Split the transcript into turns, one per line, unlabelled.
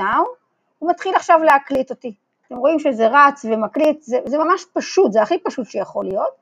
now, הוא מתחיל עכשיו להקליט אותי. אתם רואים שזה רץ ומקליט, זה, זה ממש פשוט, זה הכי פשוט שיכול להיות.